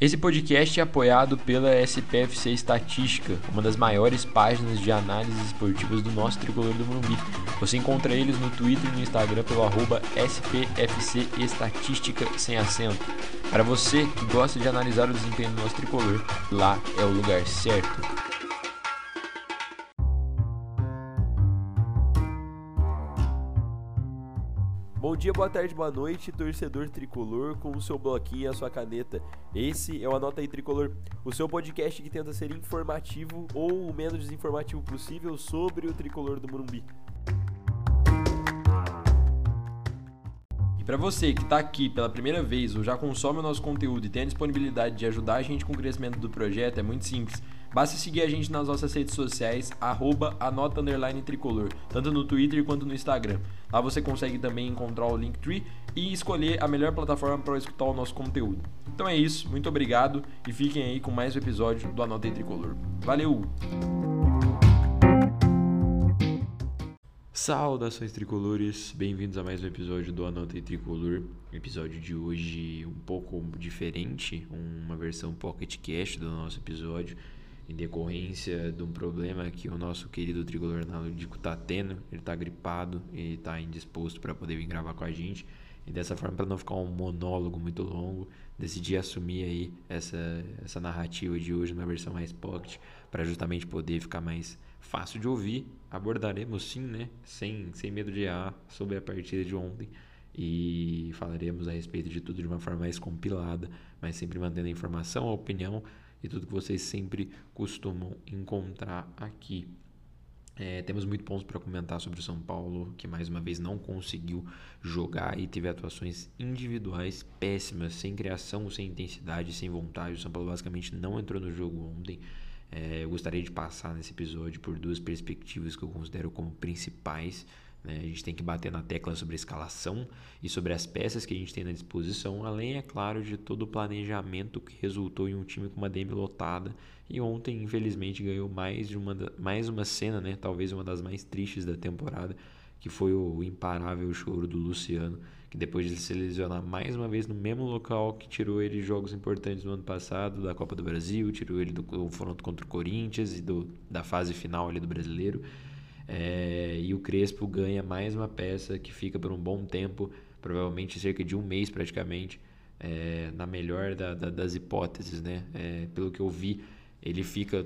Esse podcast é apoiado pela SPFC Estatística, uma das maiores páginas de análises esportivas do nosso tricolor do Morumbi. Você encontra eles no Twitter e no Instagram pelo arroba SPFC Estatística sem acento. Para você que gosta de analisar o desempenho do nosso tricolor, lá é o lugar certo. Dia, boa tarde, boa noite, torcedor tricolor com o seu bloquinho e a sua caneta. Esse é o Anota aí Tricolor, o seu podcast que tenta ser informativo ou o menos desinformativo possível sobre o tricolor do Morumbi. E para você que está aqui pela primeira vez ou já consome o nosso conteúdo e tem a disponibilidade de ajudar a gente com o crescimento do projeto, é muito simples Basta seguir a gente nas nossas redes sociais, arroba anota tricolor, tanto no Twitter quanto no Instagram. Lá você consegue também encontrar o Linktree e escolher a melhor plataforma para escutar o nosso conteúdo. Então é isso, muito obrigado e fiquem aí com mais um episódio do Anota Tricolor. Valeu! Saudações tricolores, bem-vindos a mais um episódio do Anota Tricolor. Episódio de hoje um pouco diferente, uma versão pocket cast do nosso episódio em decorrência de um problema que o nosso querido tricolor analítico está tendo. Ele está gripado e está indisposto para poder vir gravar com a gente. E dessa forma, para não ficar um monólogo muito longo, decidi assumir aí essa, essa narrativa de hoje na versão mais pocket, para justamente poder ficar mais fácil de ouvir. Abordaremos sim, né, sem, sem medo de errar, sobre a partida de ontem e falaremos a respeito de tudo de uma forma mais compilada, mas sempre mantendo a informação, a opinião e tudo que vocês sempre costumam encontrar aqui. É, temos muito pontos para comentar sobre o São Paulo, que mais uma vez não conseguiu jogar e teve atuações individuais péssimas, sem criação, sem intensidade, sem vontade. O São Paulo basicamente não entrou no jogo ontem. É, eu gostaria de passar nesse episódio por duas perspectivas que eu considero como principais. Né? A gente tem que bater na tecla sobre a escalação e sobre as peças que a gente tem na disposição, além, é claro, de todo o planejamento que resultou em um time com uma DM lotada. E ontem, infelizmente, ganhou mais, de uma, mais uma cena, né? talvez uma das mais tristes da temporada, que foi o imparável choro do Luciano, que depois de se lesionar mais uma vez no mesmo local que tirou ele de jogos importantes no ano passado, da Copa do Brasil, tirou ele do confronto contra o Corinthians e do, da fase final ali do Brasileiro é, e o Crespo ganha mais uma peça que fica por um bom tempo, provavelmente cerca de um mês praticamente, é, na melhor da, da, das hipóteses, né? É, pelo que eu vi, ele fica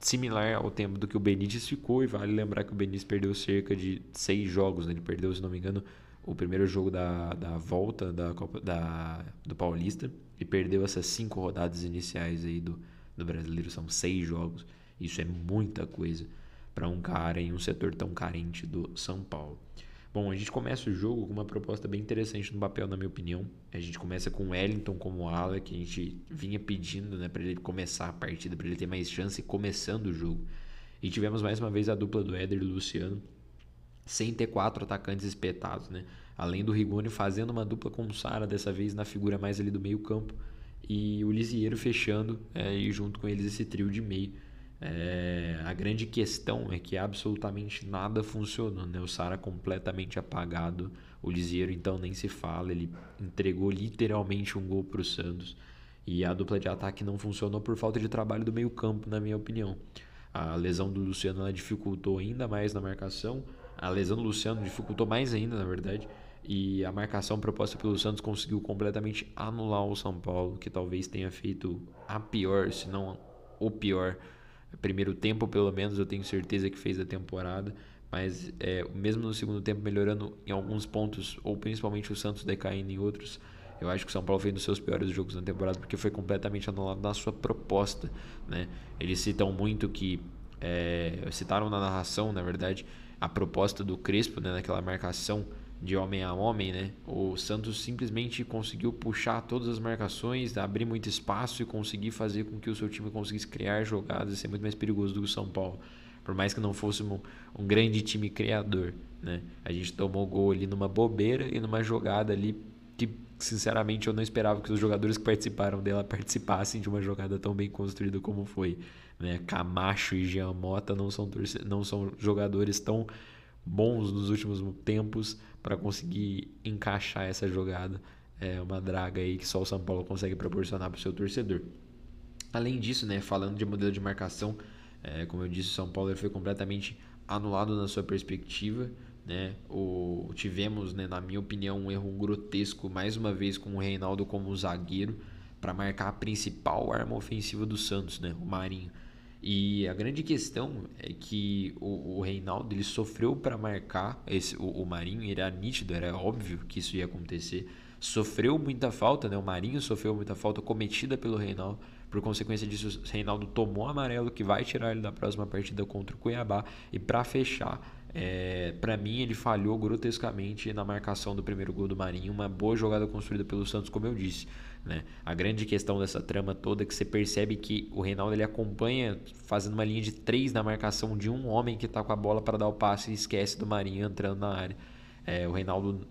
similar ao tempo do que o Benítez ficou, e vale lembrar que o Benítez perdeu cerca de seis jogos, né? ele perdeu, se não me engano, o primeiro jogo da, da volta da Copa da, do Paulista e perdeu essas cinco rodadas iniciais aí do, do brasileiro, são seis jogos, isso é muita coisa para um cara em um setor tão carente do São Paulo. Bom, a gente começa o jogo com uma proposta bem interessante no papel, na minha opinião. A gente começa com o Wellington como ala, que a gente vinha pedindo né, para ele começar a partida, para ele ter mais chance começando o jogo. E tivemos mais uma vez a dupla do Éder e do Luciano, sem ter quatro atacantes espetados, né? Além do Rigoni fazendo uma dupla com o Sara, dessa vez na figura mais ali do meio campo, e o Lisieiro fechando, é, e junto com eles esse trio de meio é, a grande questão é que absolutamente nada funcionou, né? O Sara completamente apagado, o Lisieiro então nem se fala, ele entregou literalmente um gol para o Santos. E a dupla de ataque não funcionou por falta de trabalho do meio campo, na minha opinião. A lesão do Luciano dificultou ainda mais na marcação, a lesão do Luciano dificultou mais ainda, na verdade, e a marcação proposta pelo Santos conseguiu completamente anular o São Paulo, que talvez tenha feito a pior, se não o pior primeiro tempo, pelo menos, eu tenho certeza que fez a temporada. Mas é, mesmo no segundo tempo melhorando em alguns pontos, ou principalmente o Santos decaindo em outros, eu acho que o São Paulo fez um dos seus piores jogos na temporada porque foi completamente anulado na sua proposta. Né? Eles citam muito que. É, citaram na narração, na verdade, a proposta do Crespo né, naquela marcação de homem a homem, né? O Santos simplesmente conseguiu puxar todas as marcações, abrir muito espaço e conseguir fazer com que o seu time conseguisse criar jogadas e ser muito mais perigoso do que o São Paulo. Por mais que não fosse um, um grande time criador, né? A gente tomou gol ali numa bobeira e numa jogada ali que, sinceramente, eu não esperava que os jogadores que participaram dela participassem de uma jogada tão bem construída como foi. Né? Camacho e Jean Mota não são, não são jogadores tão bons nos últimos tempos para conseguir encaixar essa jogada é uma draga aí que só o São Paulo consegue proporcionar para o seu torcedor. Além disso, né, falando de modelo de marcação, é, como eu disse, o São Paulo foi completamente anulado na sua perspectiva. Né? O, tivemos, né, na minha opinião, um erro grotesco, mais uma vez com o Reinaldo como zagueiro, para marcar a principal arma ofensiva do Santos, né, o Marinho. E a grande questão é que o, o Reinaldo ele sofreu para marcar esse, o, o Marinho, era nítido, era óbvio que isso ia acontecer. Sofreu muita falta, né? O Marinho sofreu muita falta cometida pelo Reinaldo. Por consequência disso, o Reinaldo tomou amarelo, que vai tirar ele da próxima partida contra o Cuiabá. E para fechar, é, para mim, ele falhou grotescamente na marcação do primeiro gol do Marinho. Uma boa jogada construída pelo Santos, como eu disse. Né? A grande questão dessa trama toda é que você percebe que o Reinaldo ele acompanha fazendo uma linha de três na marcação de um homem que está com a bola para dar o passe e esquece do Marinho entrando na área. É, o Reinaldo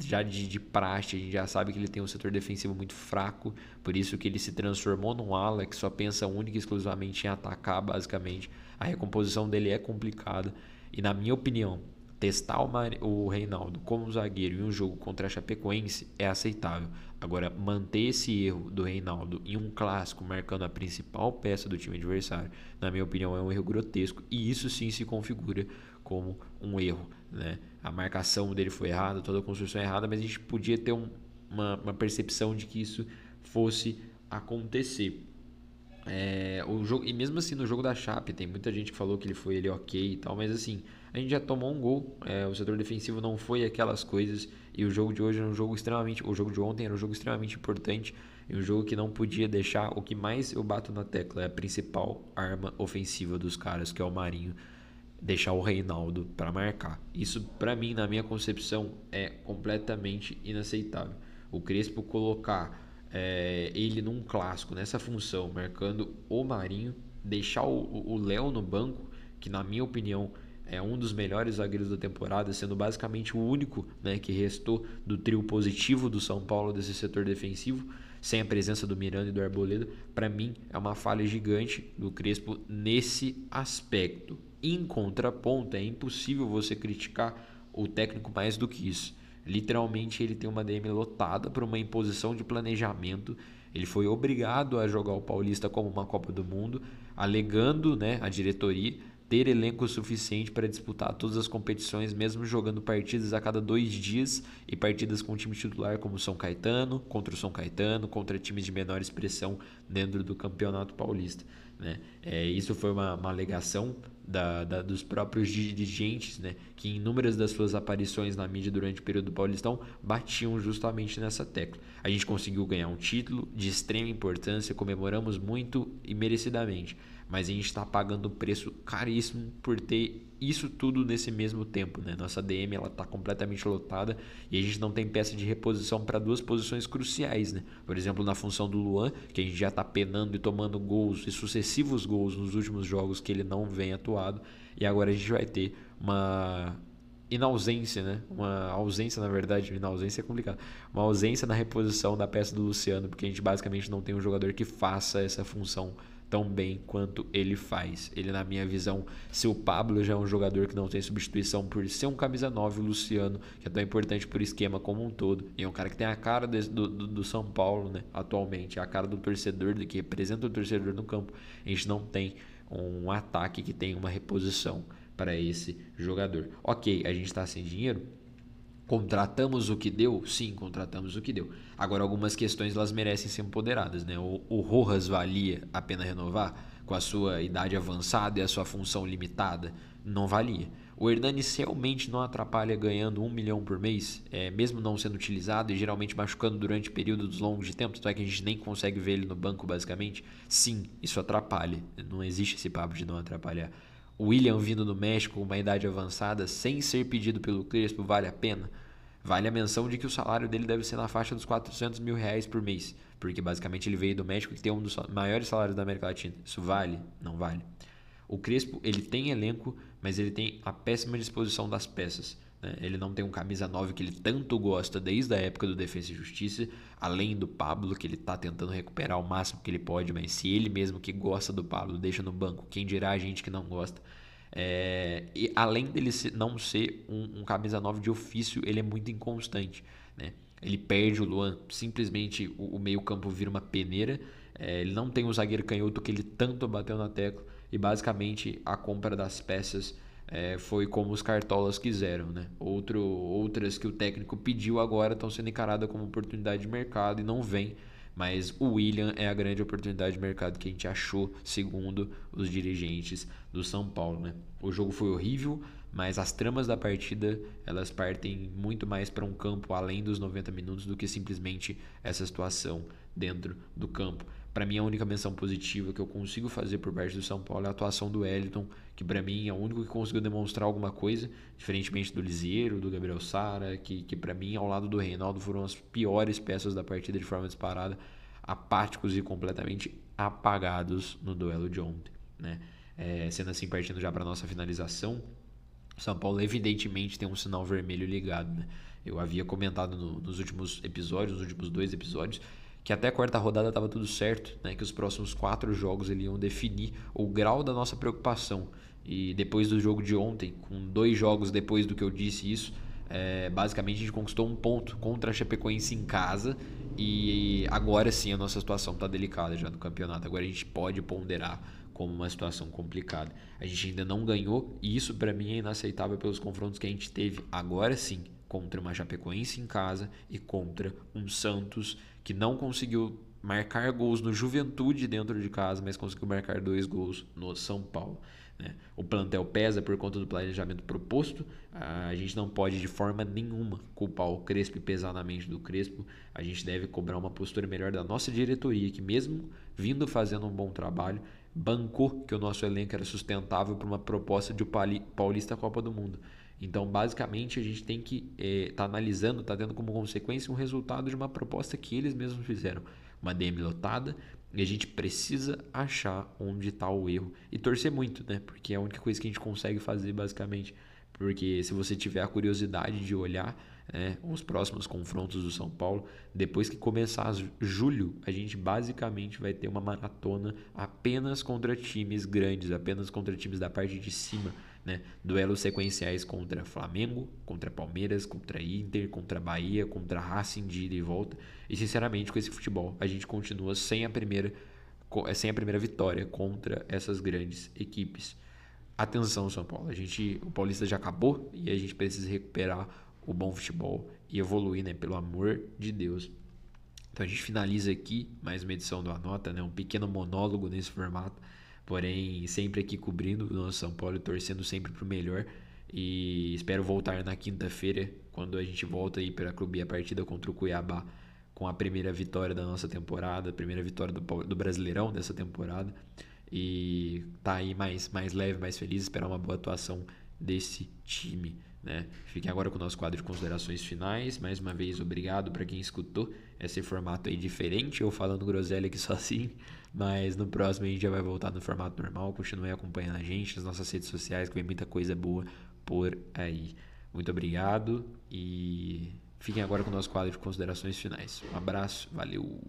já de, de praxe, a gente já sabe que ele tem um setor defensivo muito fraco, por isso que ele se transformou num ala que só pensa única e exclusivamente em atacar, basicamente. A recomposição dele é complicada e, na minha opinião, testar o, Reinaldo como zagueiro em um jogo contra a Chapecoense é aceitável. Agora, manter esse erro do Reinaldo em um clássico, marcando a principal peça do time adversário, na minha opinião, é um erro grotesco e isso sim se configura como um erro. Né? A marcação dele foi errada, toda a construção é errada, mas a gente podia ter um, uma, uma percepção de que isso fosse acontecer. É, o jogo, e mesmo assim no jogo da Chape tem muita gente que falou que ele foi ele ok e tal, mas assim a gente já tomou um gol, é, o setor defensivo não foi aquelas coisas e o jogo de hoje era um jogo extremamente, o jogo de ontem era um jogo extremamente importante e um jogo que não podia deixar o que mais eu bato na tecla é a principal arma ofensiva dos caras que é o Marinho deixar o Reinaldo para marcar. Isso para mim na minha concepção é completamente inaceitável. O Crespo colocar é, ele num clássico, nessa função, marcando o Marinho, deixar o Léo no banco, que na minha opinião é um dos melhores zagueiros da temporada, sendo basicamente o único né, que restou do trio positivo do São Paulo desse setor defensivo, sem a presença do Miranda e do Arboleda. Para mim, é uma falha gigante do Crespo nesse aspecto. Em contraponto, é impossível você criticar o técnico mais do que isso. Literalmente, ele tem uma DM lotada por uma imposição de planejamento. Ele foi obrigado a jogar o Paulista como uma Copa do Mundo, alegando né, a diretoria ter elenco suficiente para disputar todas as competições, mesmo jogando partidas a cada dois dias e partidas com time titular como São Caetano, contra o São Caetano, contra times de menor expressão dentro do Campeonato Paulista. Né? É, isso foi uma, uma alegação da, da, dos próprios dirigentes, né, que em inúmeras das suas aparições na mídia durante o período do Paulistão batiam justamente nessa tecla. A gente conseguiu ganhar um título de extrema importância, comemoramos muito e merecidamente mas a gente está pagando um preço caríssimo por ter isso tudo nesse mesmo tempo, né? Nossa DM ela está completamente lotada e a gente não tem peça de reposição para duas posições cruciais, né? Por exemplo, na função do Luan, que a gente já está penando e tomando gols e sucessivos gols nos últimos jogos que ele não vem atuado e agora a gente vai ter uma inausência, né? Uma ausência, na verdade, inausência é complicado. Uma ausência na reposição da peça do Luciano, porque a gente basicamente não tem um jogador que faça essa função tão bem quanto ele faz. Ele, na minha visão, se o Pablo já é um jogador que não tem substituição por ser um camisa 9, o Luciano, que é tão importante por esquema como um todo, e é um cara que tem a cara do, do, do São Paulo, né, atualmente, a cara do torcedor, que representa o torcedor no campo, a gente não tem um ataque que tem uma reposição para esse jogador. Ok, a gente está sem dinheiro, Contratamos o que deu? Sim, contratamos o que deu. Agora, algumas questões elas merecem ser empoderadas. Né? O, o Rojas valia a pena renovar com a sua idade avançada e a sua função limitada? Não valia. O Hernanes realmente não atrapalha ganhando um milhão por mês, é, mesmo não sendo utilizado e geralmente machucando durante períodos longos de tempo, tanto é que a gente nem consegue ver ele no banco basicamente. Sim, isso atrapalha. Não existe esse papo de não atrapalhar. William vindo do México com uma idade avançada sem ser pedido pelo Crespo vale a pena? Vale a menção de que o salário dele deve ser na faixa dos 400 mil reais por mês, porque basicamente ele veio do México que tem um dos maiores salários da América Latina. Isso vale? Não vale. O Crespo ele tem elenco, mas ele tem a péssima disposição das peças. Né? Ele não tem um camisa 9 que ele tanto gosta desde a época do Defesa e Justiça, além do Pablo, que ele está tentando recuperar o máximo que ele pode, mas se ele mesmo que gosta do Pablo deixa no banco, quem dirá a gente que não gosta. É, e além dele não ser um, um, camisa 9 de ofício, ele é muito inconstante. Né? Ele perde o Luan, simplesmente o, o meio-campo vira uma peneira. É, ele não tem o zagueiro canhoto que ele tanto bateu na tecla. E basicamente a compra das peças é, foi como os cartolas quiseram. Né? Outro, outras que o técnico pediu agora estão sendo encaradas como oportunidade de mercado e não vem. Mas o William é a grande oportunidade de mercado que a gente achou, segundo os dirigentes do São Paulo. Né? O jogo foi horrível, mas as tramas da partida elas partem muito mais para um campo além dos 90 minutos do que simplesmente essa situação dentro do campo. Para mim, a única menção positiva que eu consigo fazer por parte do São Paulo é a atuação do Wellington, que para mim é o único que conseguiu demonstrar alguma coisa, diferentemente do Lisieiro, do Gabriel Sara, que, que para mim, ao lado do Reinaldo, foram as piores peças da partida de forma disparada, apáticos e completamente apagados no duelo de ontem. Né? É, sendo assim, partindo já para nossa finalização, São Paulo evidentemente tem um sinal vermelho ligado. Né? Eu havia comentado no, nos últimos episódios, nos últimos dois episódios, que até a quarta rodada estava tudo certo, né? que os próximos quatro jogos eles iam definir o grau da nossa preocupação. E depois do jogo de ontem, com dois jogos depois do que eu disse isso, é, basicamente a gente conquistou um ponto contra a Chapecoense em casa e agora sim a nossa situação está delicada já no campeonato. Agora a gente pode ponderar como uma situação complicada. A gente ainda não ganhou e isso para mim é inaceitável pelos confrontos que a gente teve agora sim contra uma Chapecoense em casa e contra um Santos que não conseguiu marcar gols no Juventude dentro de casa, mas conseguiu marcar dois gols no São Paulo. Né? O plantel pesa por conta do planejamento proposto. A gente não pode de forma nenhuma culpar o Crespo e pesar na mente do Crespo. A gente deve cobrar uma postura melhor da nossa diretoria, que mesmo vindo fazendo um bom trabalho, bancou que o nosso elenco era sustentável para uma proposta de Paulista Copa do Mundo. Então, basicamente, a gente tem que estar é, tá analisando, está tendo como consequência um resultado de uma proposta que eles mesmos fizeram. Uma DM lotada, e a gente precisa achar onde está o erro e torcer muito, né? Porque é a única coisa que a gente consegue fazer, basicamente. Porque se você tiver a curiosidade de olhar né, os próximos confrontos do São Paulo, depois que começar julho, a gente basicamente vai ter uma maratona apenas contra times grandes, apenas contra times da parte de cima né? Duelos sequenciais contra Flamengo, contra Palmeiras, contra Inter, contra Bahia, contra Racing de ida e volta. E sinceramente, com esse futebol, a gente continua sem a primeira, sem a primeira vitória contra essas grandes equipes. Atenção, São Paulo. A gente, o Paulista já acabou e a gente precisa recuperar o bom futebol e evoluir, né? Pelo amor de Deus. Então a gente finaliza aqui mais uma edição do Anota, né? Um pequeno monólogo nesse formato porém sempre aqui cobrindo o nosso São Paulo torcendo sempre para o melhor. E espero voltar na quinta-feira, quando a gente volta aí para clube a partida contra o Cuiabá, com a primeira vitória da nossa temporada, a primeira vitória do, do Brasileirão dessa temporada. E tá aí mais, mais leve, mais feliz, esperar uma boa atuação desse time. Né? Fiquem agora com o nosso quadro de considerações finais. Mais uma vez, obrigado para quem escutou esse formato aí diferente, eu falando groselha aqui sozinho. Mas no próximo a gente já vai voltar no formato normal. Continue acompanhando a gente nas nossas redes sociais, que vem muita coisa boa por aí. Muito obrigado e fiquem agora com o nosso quadro de considerações finais. Um abraço, valeu!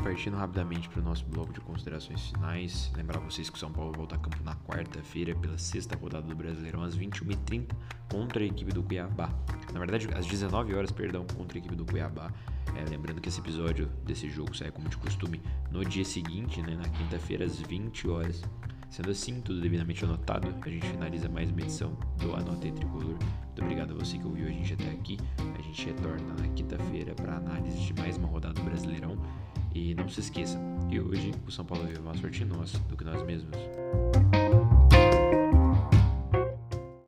Partindo rapidamente para o nosso bloco de considerações finais, lembrar vocês que o São Paulo volta a campo na quarta-feira pela sexta rodada do Brasileirão às 21h30 contra a equipe do Cuiabá. Na verdade, às 19 horas, perdão, contra a equipe do Cuiabá. É, lembrando que esse episódio desse jogo sai como de costume no dia seguinte, né, na quinta-feira às 20 horas. Sendo assim, tudo devidamente anotado, a gente finaliza mais uma edição do Anotei Tricolor. Muito obrigado a você que ouviu a gente até aqui. A gente retorna na quinta-feira para análise de mais uma rodada do Brasileirão. E não se esqueça que hoje o São Paulo vive mais sorte nossa do que nós mesmos.